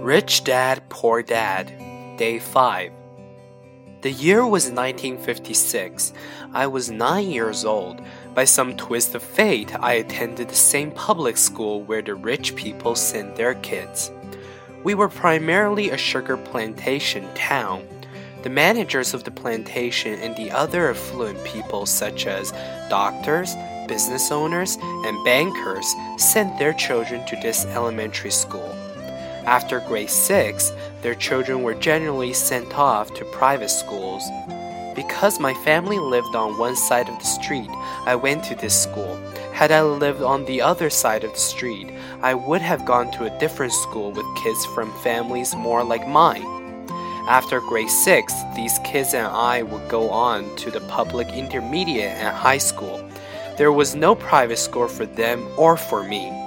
Rich Dad, Poor Dad, Day 5. The year was 1956. I was nine years old. By some twist of fate, I attended the same public school where the rich people send their kids. We were primarily a sugar plantation town. The managers of the plantation and the other affluent people, such as doctors, business owners, and bankers, sent their children to this elementary school. After grade 6, their children were generally sent off to private schools. Because my family lived on one side of the street, I went to this school. Had I lived on the other side of the street, I would have gone to a different school with kids from families more like mine. After grade 6, these kids and I would go on to the public intermediate and high school. There was no private school for them or for me.